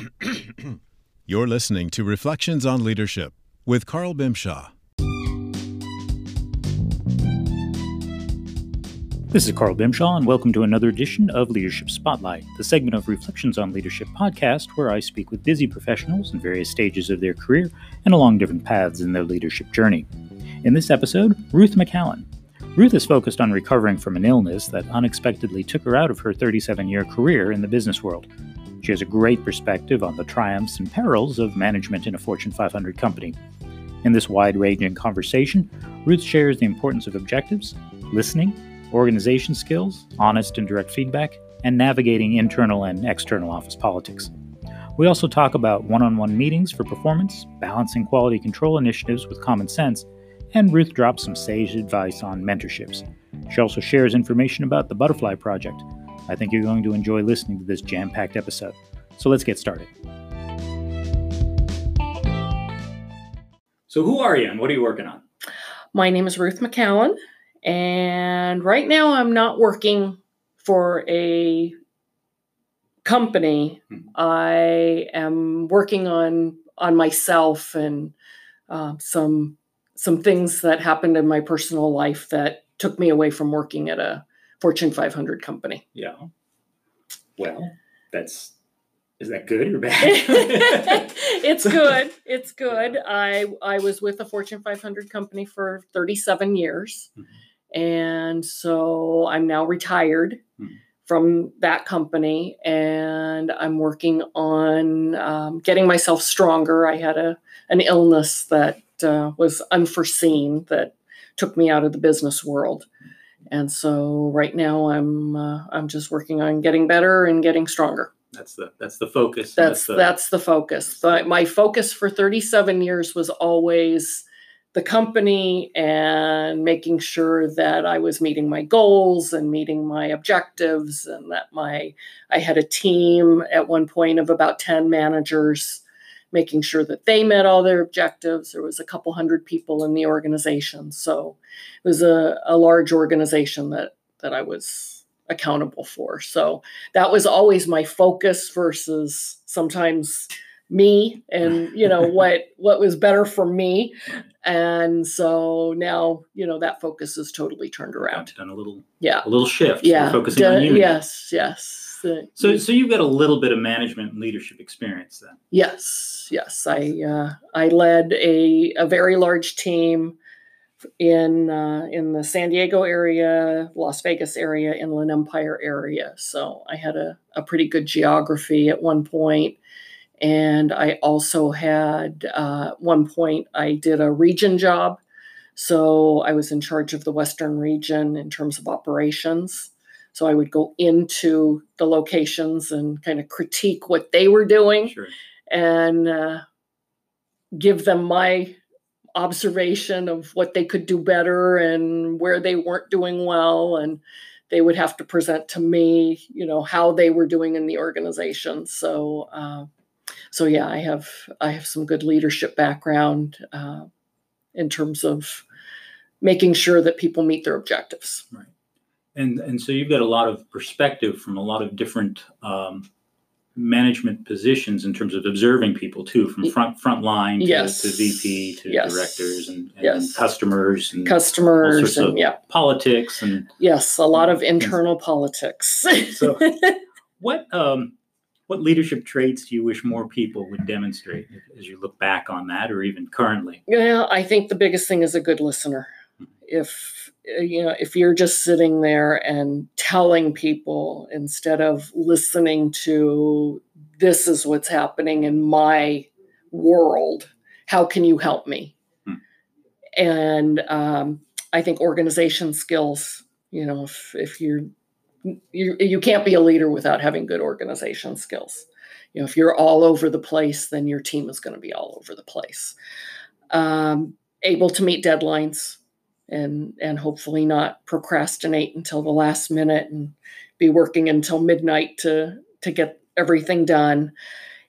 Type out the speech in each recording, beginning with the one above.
You're listening to Reflections on Leadership with Carl Bimshaw. This is Carl Bimshaw, and welcome to another edition of Leadership Spotlight, the segment of Reflections on Leadership podcast where I speak with busy professionals in various stages of their career and along different paths in their leadership journey. In this episode, Ruth McCallan. Ruth is focused on recovering from an illness that unexpectedly took her out of her 37 year career in the business world. She has a great perspective on the triumphs and perils of management in a Fortune 500 company. In this wide ranging conversation, Ruth shares the importance of objectives, listening, organization skills, honest and direct feedback, and navigating internal and external office politics. We also talk about one on one meetings for performance, balancing quality control initiatives with common sense, and Ruth drops some sage advice on mentorships. She also shares information about the Butterfly Project. I think you're going to enjoy listening to this jam packed episode. So let's get started. So, who are you and what are you working on? My name is Ruth McCallan. And right now, I'm not working for a company. Hmm. I am working on on myself and uh, some some things that happened in my personal life that took me away from working at a Fortune 500 company. Yeah. Well, that's is that good or bad? it's good. It's good. I I was with a Fortune 500 company for 37 years. Mm-hmm and so I'm now retired hmm. from that company and I'm working on um, getting myself stronger. I had a, an illness that uh, was unforeseen that took me out of the business world. And so right now I'm uh, I'm just working on getting better and getting stronger. That's the that's the focus. That's that's the, that's the focus. My focus for 37 years was always the company and making sure that I was meeting my goals and meeting my objectives and that my I had a team at one point of about 10 managers making sure that they met all their objectives. There was a couple hundred people in the organization. So it was a, a large organization that that I was accountable for. So that was always my focus versus sometimes me and you know what what was better for me. And so now you know that focus is totally turned around. done a little yeah. a little shift. Yeah. Focusing on you. Yes yes so so you've got a little bit of management and leadership experience then yes yes i uh, i led a a very large team in uh, in the San Diego area, Las Vegas area, Inland Empire area. So I had a, a pretty good geography at one point and I also had uh, one point I did a region job. So I was in charge of the Western region in terms of operations. So I would go into the locations and kind of critique what they were doing sure. and uh, give them my observation of what they could do better and where they weren't doing well and they would have to present to me you know how they were doing in the organization so uh, so yeah, I have I have some good leadership background uh, in terms of making sure that people meet their objectives. Right, and and so you've got a lot of perspective from a lot of different um, management positions in terms of observing people too, from front front line to, yes. to VP to yes. directors and, and yes. customers and customers and yeah, politics and yes, a lot of internal politics. so, what um, what leadership traits do you wish more people would demonstrate as you look back on that or even currently? Yeah, I think the biggest thing is a good listener. If you know, if you're just sitting there and telling people instead of listening to this is what's happening in my world, how can you help me? Hmm. And um, I think organization skills, you know, if, if you're you, you can't be a leader without having good organization skills. You know, if you're all over the place, then your team is going to be all over the place. Um, able to meet deadlines and and hopefully not procrastinate until the last minute and be working until midnight to to get everything done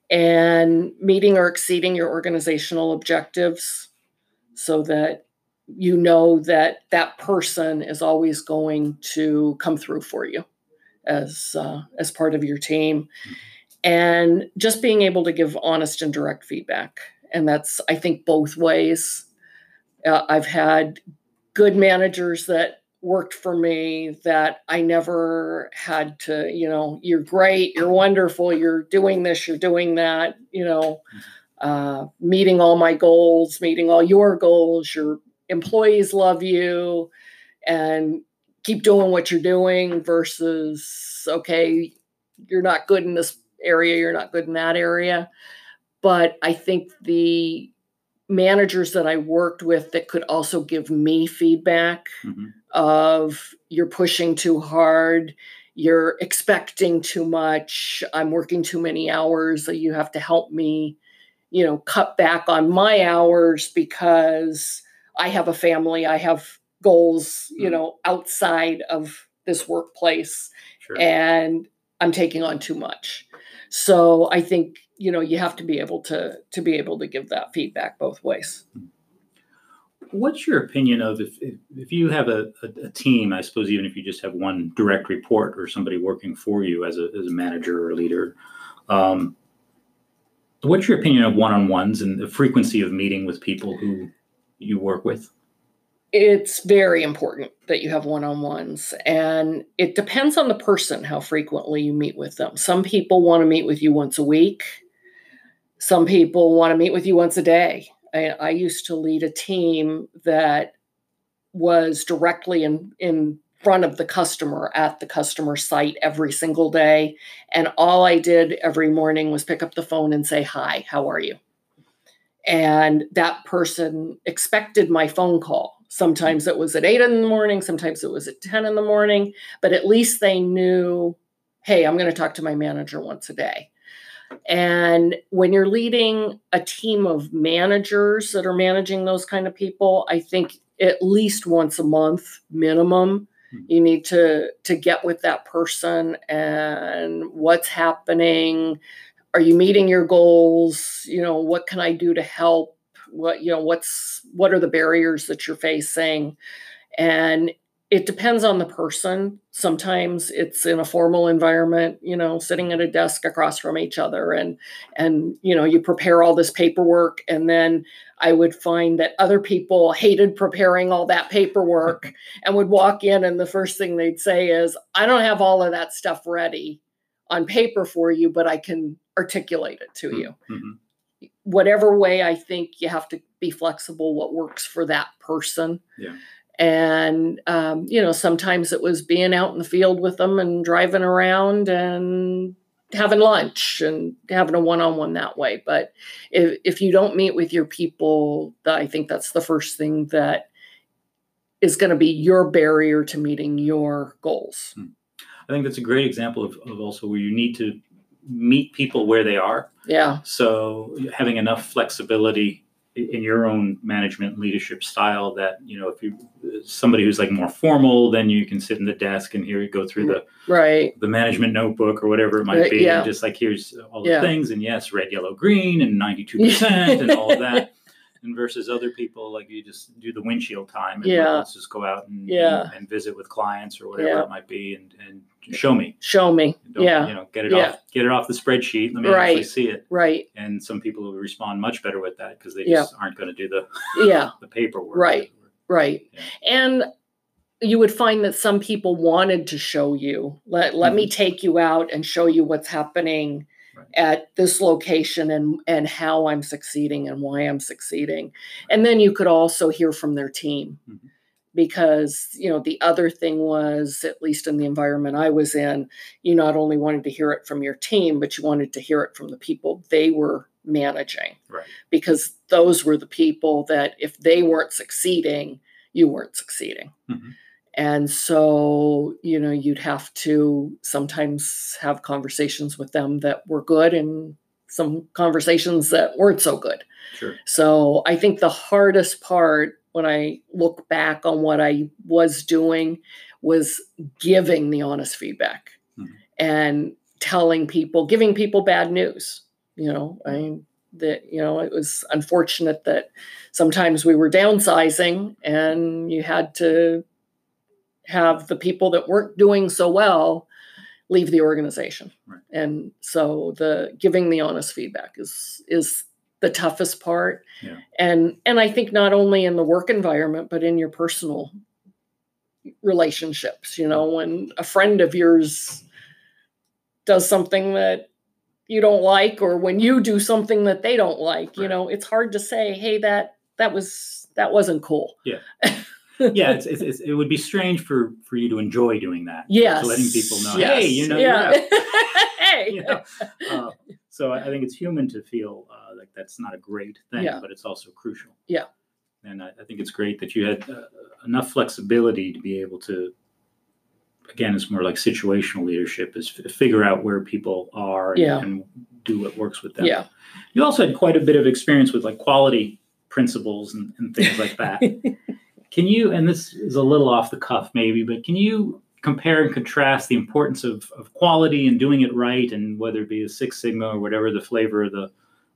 and meeting or exceeding your organizational objectives so that you know that that person is always going to come through for you as uh, as part of your team and just being able to give honest and direct feedback. And that's, I think, both ways. Uh, I've had good managers that worked for me that I never had to, you know, you're great, you're wonderful, you're doing this, you're doing that, you know, uh, meeting all my goals, meeting all your goals, your employees love you, and keep doing what you're doing versus, okay, you're not good in this area, you're not good in that area. But I think the managers that I worked with that could also give me feedback mm-hmm of you're pushing too hard, you're expecting too much, I'm working too many hours, so you have to help me, you know, cut back on my hours because I have a family, I have goals, you mm-hmm. know, outside of this workplace sure. and I'm taking on too much. So I think, you know, you have to be able to to be able to give that feedback both ways. What's your opinion of if, if, you have a, a, team, I suppose even if you just have one direct report or somebody working for you as a, as a manager or leader, um, what's your opinion of one-on-ones and the frequency of meeting with people who you work with? It's very important that you have one-on-ones and it depends on the person how frequently you meet with them. Some people want to meet with you once a week. Some people want to meet with you once a day I, I used to lead a team that was directly in, in front of the customer at the customer site every single day. And all I did every morning was pick up the phone and say, Hi, how are you? And that person expected my phone call. Sometimes it was at eight in the morning, sometimes it was at 10 in the morning, but at least they knew, Hey, I'm going to talk to my manager once a day. And when you're leading a team of managers that are managing those kind of people, I think at least once a month minimum hmm. you need to to get with that person and what's happening are you meeting your goals you know what can i do to help what you know what's what are the barriers that you're facing and it depends on the person. Sometimes it's in a formal environment, you know, sitting at a desk across from each other and and you know, you prepare all this paperwork and then I would find that other people hated preparing all that paperwork and would walk in and the first thing they'd say is, "I don't have all of that stuff ready on paper for you, but I can articulate it to you." Mm-hmm. Whatever way I think you have to be flexible what works for that person. Yeah and um, you know sometimes it was being out in the field with them and driving around and having lunch and having a one-on-one that way but if, if you don't meet with your people i think that's the first thing that is going to be your barrier to meeting your goals hmm. i think that's a great example of, of also where you need to meet people where they are yeah so having enough flexibility in your own management leadership style that you know if you somebody who's like more formal then you can sit in the desk and here you go through the right the management notebook or whatever it might be yeah. and just like here's all the yeah. things and yes red yellow green and 92% and all of that and versus other people like you just do the windshield time and yeah. let's just go out and, yeah. and, and visit with clients or whatever it might be and, and show me. Show me. Don't, yeah. You know, get it yeah. off get it off the spreadsheet. Let me right. actually see it. Right. And some people will respond much better with that because they just aren't going to do the yeah the paperwork. Right. Right. Yeah. And you would find that some people wanted to show you. Let let mm-hmm. me take you out and show you what's happening right. at this location and and how I'm succeeding and why I'm succeeding. And then you could also hear from their team. Mm-hmm because you know the other thing was at least in the environment i was in you not only wanted to hear it from your team but you wanted to hear it from the people they were managing right because those were the people that if they weren't succeeding you weren't succeeding mm-hmm. And so you know you'd have to sometimes have conversations with them that were good and some conversations that weren't so good sure so i think the hardest part when I look back on what I was doing was giving the honest feedback mm-hmm. and telling people, giving people bad news. You know, I that you know it was unfortunate that sometimes we were downsizing and you had to have the people that weren't doing so well leave the organization. Right. And so the giving the honest feedback is is the toughest part. Yeah. And and I think not only in the work environment but in your personal relationships, you know, when a friend of yours does something that you don't like or when you do something that they don't like, you know, it's hard to say, "Hey, that that was that wasn't cool." yeah, it's, it's, it's, it would be strange for for you to enjoy doing that. Yes. to letting people know, Yes. hey, you know, yeah. yeah. hey. you know. Uh, so I I think it's human to feel uh, like that's not a great thing, Yeah. but it's also crucial. Yeah. and I, I think it's great that you had uh, enough flexibility to be able to. Again, it's more like situational leadership: is f- figure out where people are and, Yeah. and do what works with them. Yeah. You also had quite a bit of experience with like quality principles and, and things like that. Can you, and this is a little off the cuff maybe, but can you compare and contrast the importance of, of quality and doing it right and whether it be a Six Sigma or whatever the flavor of the,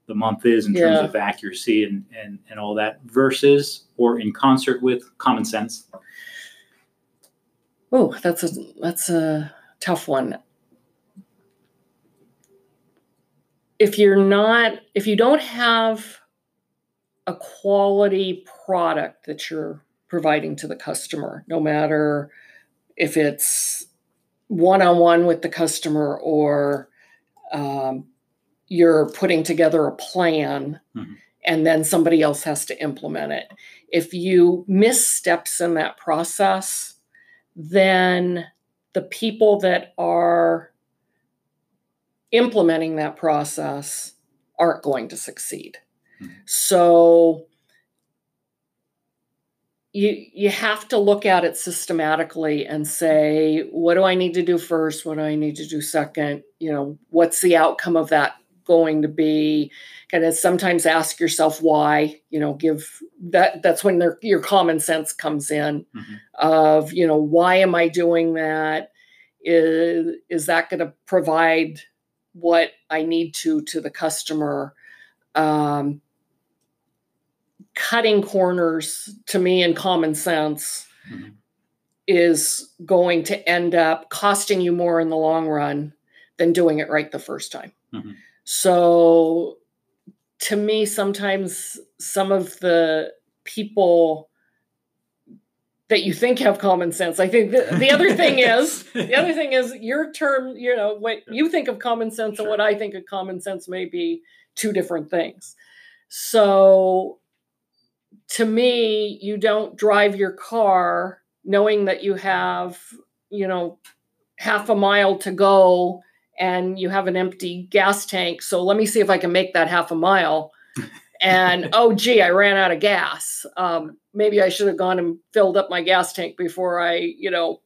the month is in terms of accuracy and, and, and all that versus or in concert with common sense? Oh, that's a that's a tough one. If you're not if you don't have a quality product that you're providing to the customer, no matter if it's one-on-one with the customer or um, you're putting together a plan Mhm. and then somebody else has to implement it. If you miss steps in that process, then the people that are implementing that process aren't going to succeed. Mhm. So you you have to look at it systematically and say what do I need to do first? What do I need to do second? You know what's the outcome of that going to be? Kind of sometimes ask yourself why you know give that that's when their, your common sense comes in Mhm. of you know why am i doing that? Is is that going to provide what i need to to the customer? Um, cutting corners to me in common sense Mhm. is going to end up costing you more in the long run than doing it right the first time Mhm. so to me sometimes some of the people that you think have common sense i think the, the other thing is the other thing is your term you know what you think of common sense and what i think of common sense may be two different things so to me you don't drive your car knowing that you have you know half a mile to go and you have an empty gas tank. So let me see if i can make that half a mile. And oh gee i ran out of gas. Um, maybe i should have gone and filled up my gas tank before i you know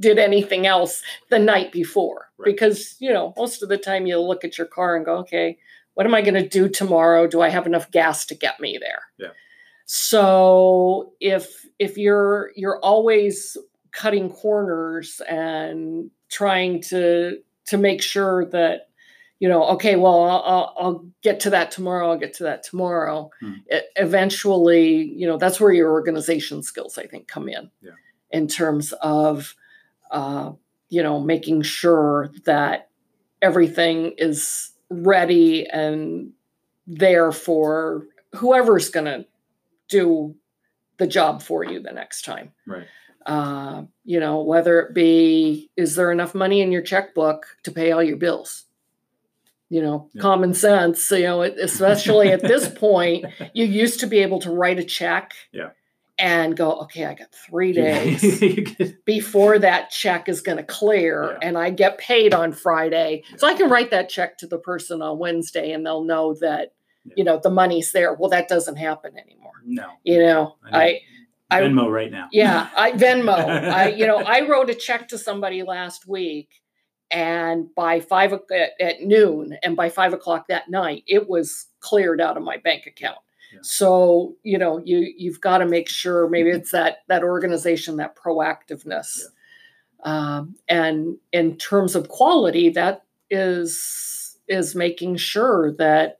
did anything else the night before. Right. because you know most of the time you look at your car and go okay what am i going to do tomorrow? Do i have enough gas to get me there? Yeah. So if if you're you're always cutting corners and trying to to make sure that you know okay well i'll, I'll- get to that tomorrow i'll get to that tomorrow Hmm. E- eventually you know that's where your organization skills i think come in Yeah. in terms of uh, you know making sure that everything is ready and there for whoever's going to do the job for you the next time Right. uh, you know, whether it be is there enough money in your checkbook to pay all your bills? You know, Yeah. common sense. You know, especially at this point, you used to be able to write a check, Yeah. and go, okay, I got three days before that check is going to clear, Yeah. and I get paid on Friday, so I can write that check to the person on Wednesday, and they'll know that Yeah. you know the money's there. Well, that doesn't happen anymore. no. You know, I, I I- Venmo right now. yeah, I Venmo. I you know I wrote a check to somebody last week, and by five at, at noon, and by five o'clock that night, it was cleared out of my bank account. Yeah. So you know you you've got to make sure maybe it's that that organization that proactiveness, um, and in terms of quality, that is is making sure that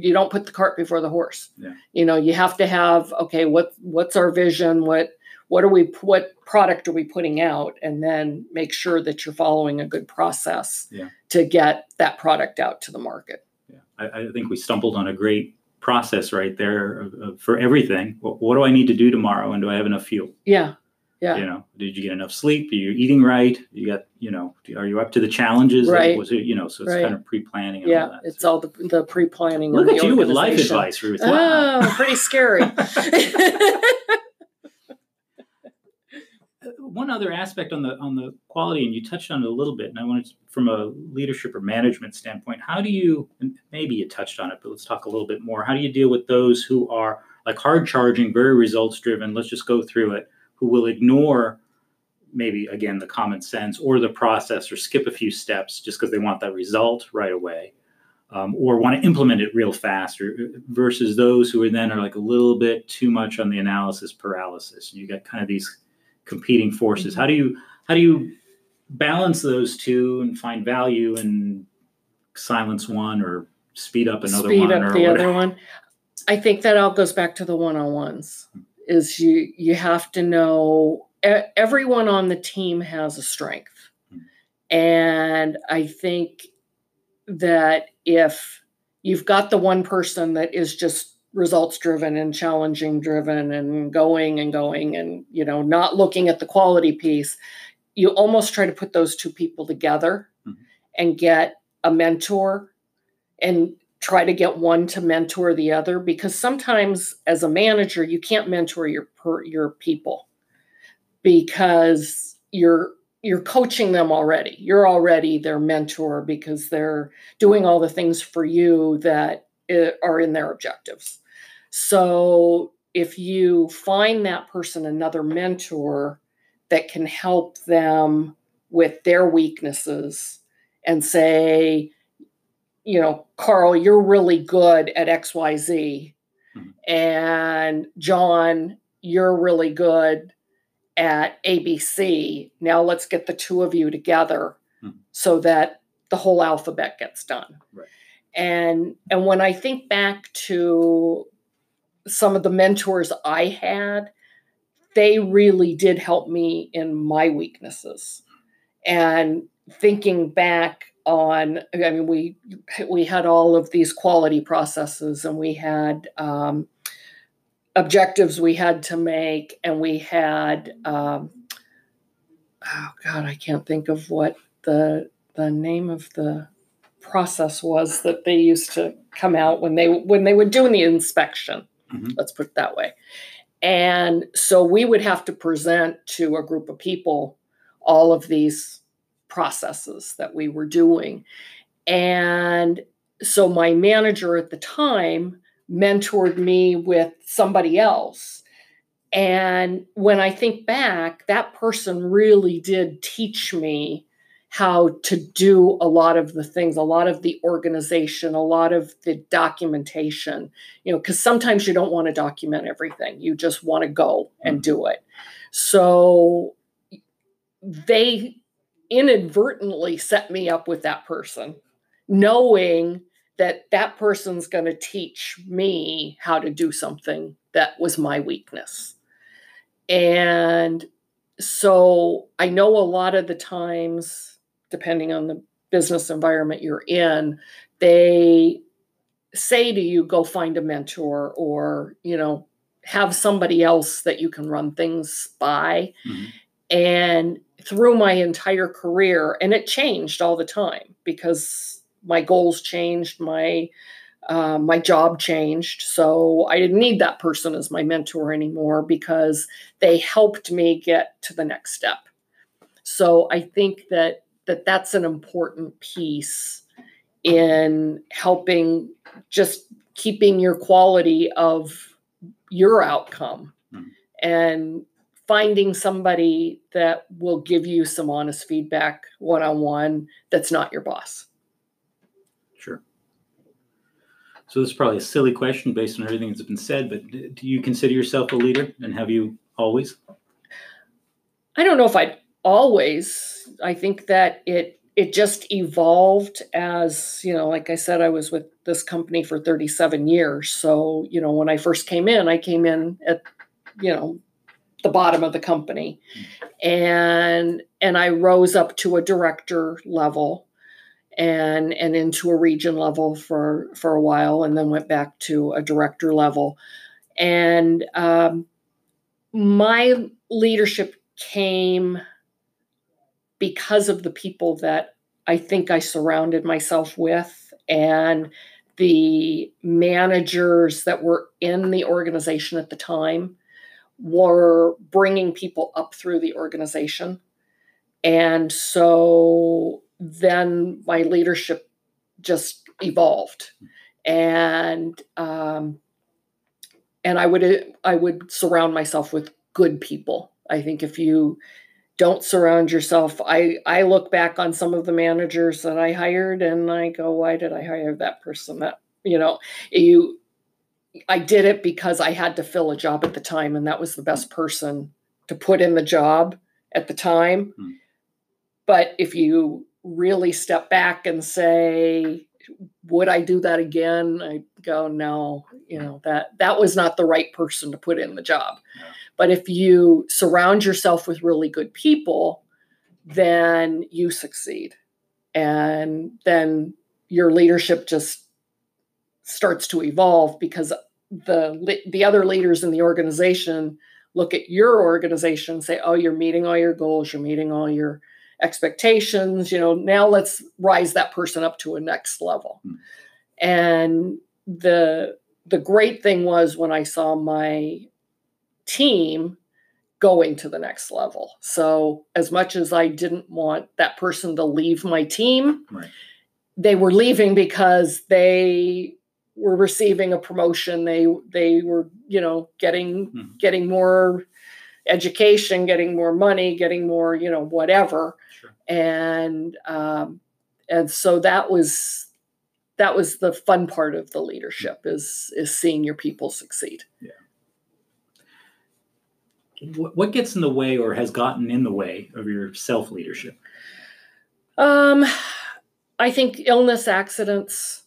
you don't put the cart before the horse Yeah. you know you have to have okay what what's our vision what what are we what product are we putting out and then make sure that you're following a good process Yeah. to get that product out to the market Yeah, I, I think we stumbled on a great process right there for everything. What, what do I need to do tomorrow, and do I have enough fuel? yeah Yeah. You know, did you get enough sleep? Are you eating right? You got, you know, are you up to the challenges? Right. Was it, you know, so it's Right. kind of pre-planning. And all yeah that. it's all the, the pre-planning Look at you with life advice, Ruth. Wow. oh pretty scary one other aspect on the on the quality and you touched on it a little bit and i wanted to, from a leadership or management standpoint how do you and maybe you touched on it but let's talk a little bit more how do you deal with those who are like hard charging very results driven let's just go through it who will ignore maybe again the common sense or the process or skip a few steps just because they want that result right away um, or want to implement it real fast or versus those who are then are like a little bit too much on the analysis paralysis. You got kind of these competing forces. How do you how do you balance those two and find value and silence one or speed up another speed one up or the whatever? other one. I think that all goes back to the one-on-ones is you you have to know everyone on the team has a strength Hmm. and i think that if you've got the one person that is just results driven and challenging driven and going and going and you know not looking at the quality piece you almost try to put those two people together Mhm. and get a mentor and try to get one to mentor the other because sometimes as a manager you can't mentor your your people because you're you're coaching them already. You're already their mentor because they're doing all the things for you that uh, are in their objectives. So if you find that person another mentor that can help them with their weaknesses and say you know, Carl, you're really good at XYZ. Mhm. And John, you're really good at ABC. Now let's get the two of you together Mhm. so that the whole alphabet gets done. Right. And and when I think back to some of the mentors I had, they really did help me in my weaknesses. And thinking back on i mean we we had all of these quality processes and we had um, objectives we had to make and we had um, oh god i can't think of what the the name of the process was that they used to come out when they when they were doing the inspection Mhm. let's put it that way and so we would have to present to a group of people all of these processes that we were doing. And so my manager at the time mentored me with somebody else. And when I think back, that person really did teach me how to do a lot of the things, a lot of the organization, a lot of the documentation, you know, because sometimes you don't want to document everything. You just want to go and mm-hmm. do it. So they inadvertently set me up with that person, knowing that that person's going to teach me how to do something that was my weakness. And so I know a lot of the times, depending on the business environment you're in, they say to you, go find a mentor or, you know, have somebody else that you can run things by. Mhm. And through my entire career, and it changed all the time because my goals changed, my uh, my job changed, so I didn't need that person as my mentor anymore because they helped me get to the next step. So I think that that that's an important piece in helping just keeping your quality of your outcome Mhm. and finding somebody that will give you some honest feedback one on one that's not your boss. Sure. So this is probably a silly question based on everything that's been said, but do you consider yourself a leader, and have you always? I don't know if I'd always. I think that it it just evolved as, you know, like I said, I was with this company for 37 years. So, you know, when I first came in, I came in at, you know, the bottom of the company. And and i rose up to a director level and and into a region level for for a while and then went back to a director level. And um, my leadership came because of the people that i think i surrounded myself with and the managers that were in the organization at the time were bringing people up through the organization. And so then my leadership just evolved. And um, and I would I would surround myself with good people. I think if you don't surround yourself, I I look back on some of the managers that I hired and I go, why did I hire that person? That you know, you I did it because I had to fill a job at the time, and that was the best person to put in the job at the time. Hmm. But if you really step back and say, would I do that again? I go, no, you know, that that was not the right person to put in the job. But if you surround yourself with really good people, then you succeed. And then your leadership just starts to evolve because the the other leaders in the organization look at your organization and say oh you're meeting all your goals you're meeting all your expectations you know now let's rise that person up to a next level mm. and the the great thing was when i saw my team going to the next level so as much as i didn't want that person to leave my team right. they were leaving because they were receiving a promotion they they were you know getting mm-hmm. getting more education getting more money getting more you know whatever sure. and um, and so that was that was the fun part of the leadership is is seeing your people succeed yeah what gets in the way or has gotten in the way of your self leadership um i think illness accidents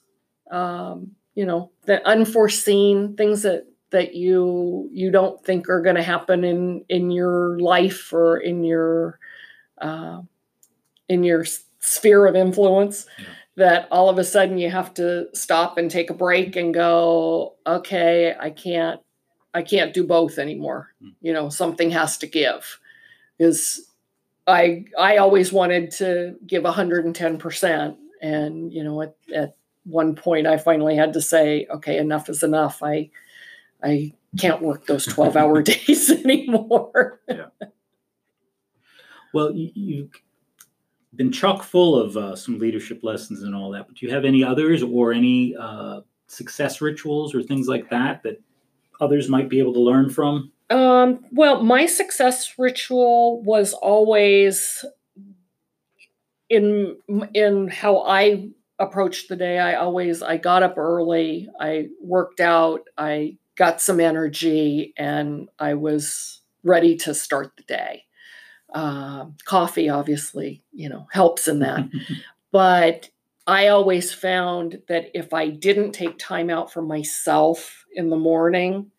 um you know the unforeseen things that that you you don't think are going to happen in in your life or in your uh, in your sphere of influence yeah. that all of a sudden you have to stop and take a break and go okay i can't i can't do both anymore mm. you know something has to give because i i always wanted to give 110% and you know at, at one point I finally had to say, okay, enough is enough. I I can't work those 12 hour days anymore. yeah. Well, you, have been chock full of uh, some leadership lessons and all that, but do you have any others or any uh, success rituals or things like that that others might be able to learn from? Um, well, my success ritual was always in in how I approached the day. I always i got up early i worked out i got some energy and i was ready to start the day. Uh, coffee obviously you know helps in that. But i always found that if i didn't take time out for myself in the morning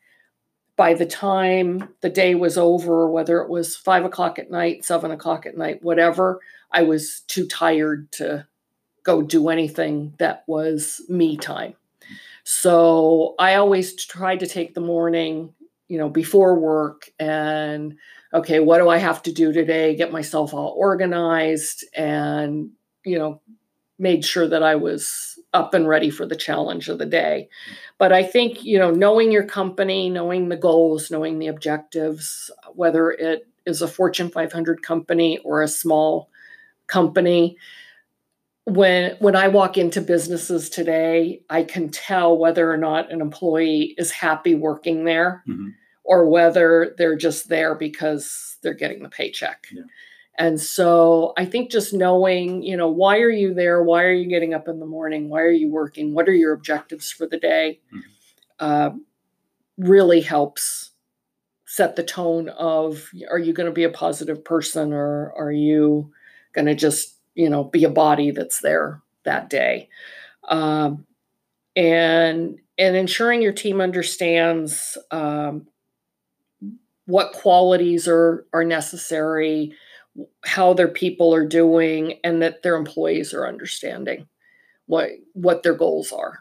by the time the day was over whether it was five o'clock at night seven o'clock at night whatever i was too tired to go do anything that was me time. So I always tried to take the morning, you know, before work and okay, what do I have to do today? Get myself all organized and, you know, made sure that I was up and ready for the challenge of the day. But I think, you know, knowing your company, knowing the goals, knowing the objectives, whether it is a Fortune 500 company or a small company, when when I walk into businesses today, I can tell whether or not an employee is happy working there mm-hmm. or whether they're just there because they're getting the paycheck. Yeah. And so I think just knowing, you know, why are you there? Why are you getting up in the morning? Why are you working? What are your objectives for the day? Mm-hmm. Uh, really helps set the tone of are you going to be a positive person or are you going to just you know be a body that's there that day um, and and ensuring your team understands um, what qualities are are necessary, how their people are doing, and that their employees are understanding what what their goals are.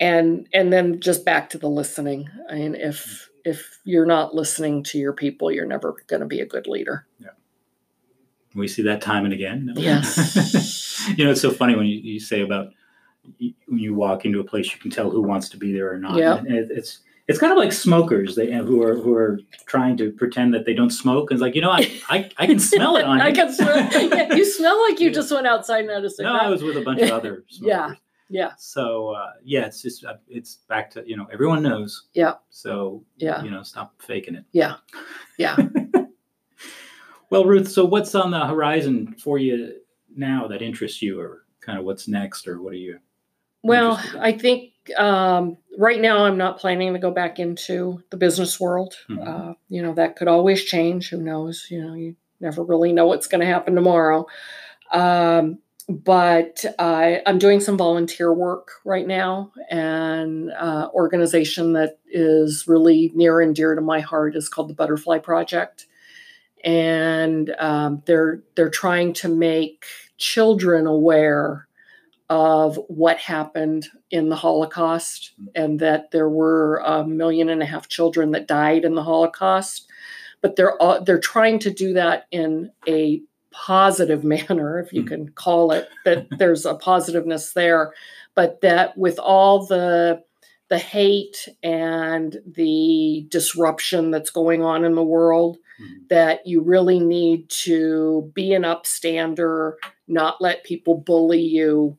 And and then just back to the listening. I mean, if if you're not listening to your people, you're never going to be a good leader. Yeah. We see that time and again. Yes. you know, it's so funny when you, you say about when you walk into a place, you can tell who wants to be there or not. Yeah. It, it's it's kind of like smokers they, who are who are trying to pretend that they don't smoke. And it's like, you know, I, I, I can smell it on you. I can smell. Yeah, you smell like you just went outside and had a cigarette. No, I was with a bunch of other smokers. yeah. Yeah. So uh, yeah, it's just uh, it's back to you know everyone knows. Yeah. So Yeah. you know stop faking it. Yeah. Yeah. Well, Ruth, so what's on the horizon for you now that interests you, or kind of what's next, or what are you? Well, I think um, right now I'm not planning to go back into the business world. Mhm. Uh, you know, that could always change. Who knows? You know, you never really know what's going to happen tomorrow. Um, but I, I'm doing some volunteer work right now, and uh, organization that is really near and dear to my heart is called the Butterfly Project, and um, they're they're trying to make children aware of what happened in the Holocaust and that there were a million and a half children that died in the Holocaust. But they're all, they're trying to do that in a positive manner, if you Mm. can call it that. there's a positiveness there, but that with all the the hate and the disruption that's going on in the world, Mhm. that you really need to be an upstander, not let people bully you,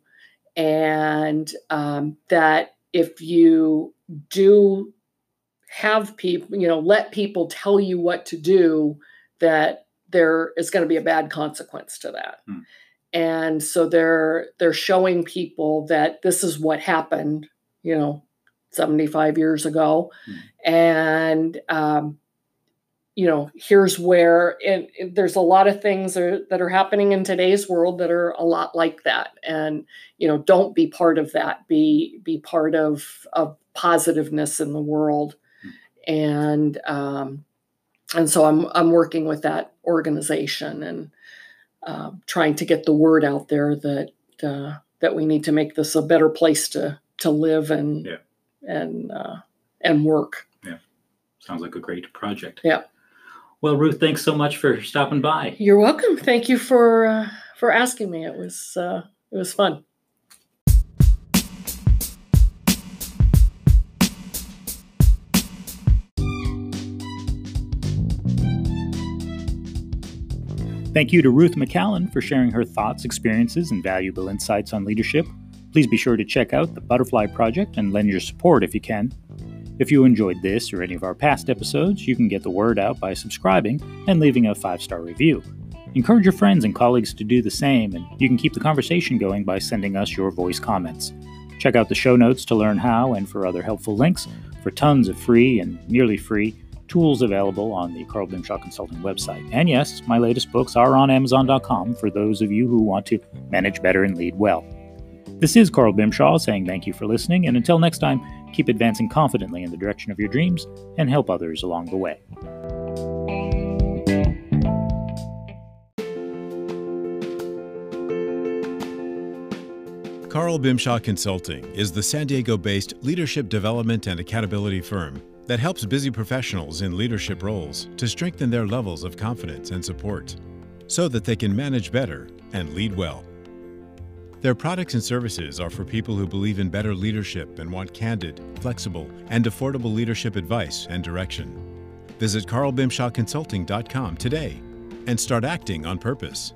and um, that if you do have people, you know, let people tell you what to do, that there is going to be a bad consequence to that. Hmm. And so they're they're showing people that this is what happened, you know, 75 years ago, Hmm. and um, you know, here's where and there's a lot of things that are, that are happening in today's world that are a lot like that. And you know, don't be part of that. Be be part of of positiveness in the world. And um, and so I'm I'm working with that organization and uh, trying to get the word out there that uh, that we need to make this a better place to to live and Yeah. and uh, and work. Yeah. Sounds like a great project. Yeah. Well, Ruth, thanks so much for stopping by. You're welcome. Thank you for uh, for asking me. It was uh, it was fun. Thank you to Ruth McCallan for sharing her thoughts, experiences, and valuable insights on leadership. Please be sure to check out the Butterfly Project and lend your support if you can. If you enjoyed this or any of our past episodes, you can get the word out by subscribing and leaving a five star review. Encourage your friends and colleagues to do the same, and you can keep the conversation going by sending us your voice comments. Check out the show notes to learn how and for other helpful links for tons of free and nearly free tools available on the Carl Bimshaw Consulting website. And yes, my latest books are on Amazon.com for those of you who want to manage better and lead well. This is Carl Bimshaw saying thank you for listening, and until next time, keep advancing confidently in the direction of your dreams and help others along the way. Carl Bimshaw Consulting is the San Diego based leadership development and accountability firm that helps busy professionals in leadership roles to strengthen their levels of confidence and support so that they can manage better and lead well. Their products and services are for people who believe in better leadership and want candid, flexible, and affordable leadership advice and direction. Visit carlbimshawconsulting.com today and start acting on purpose.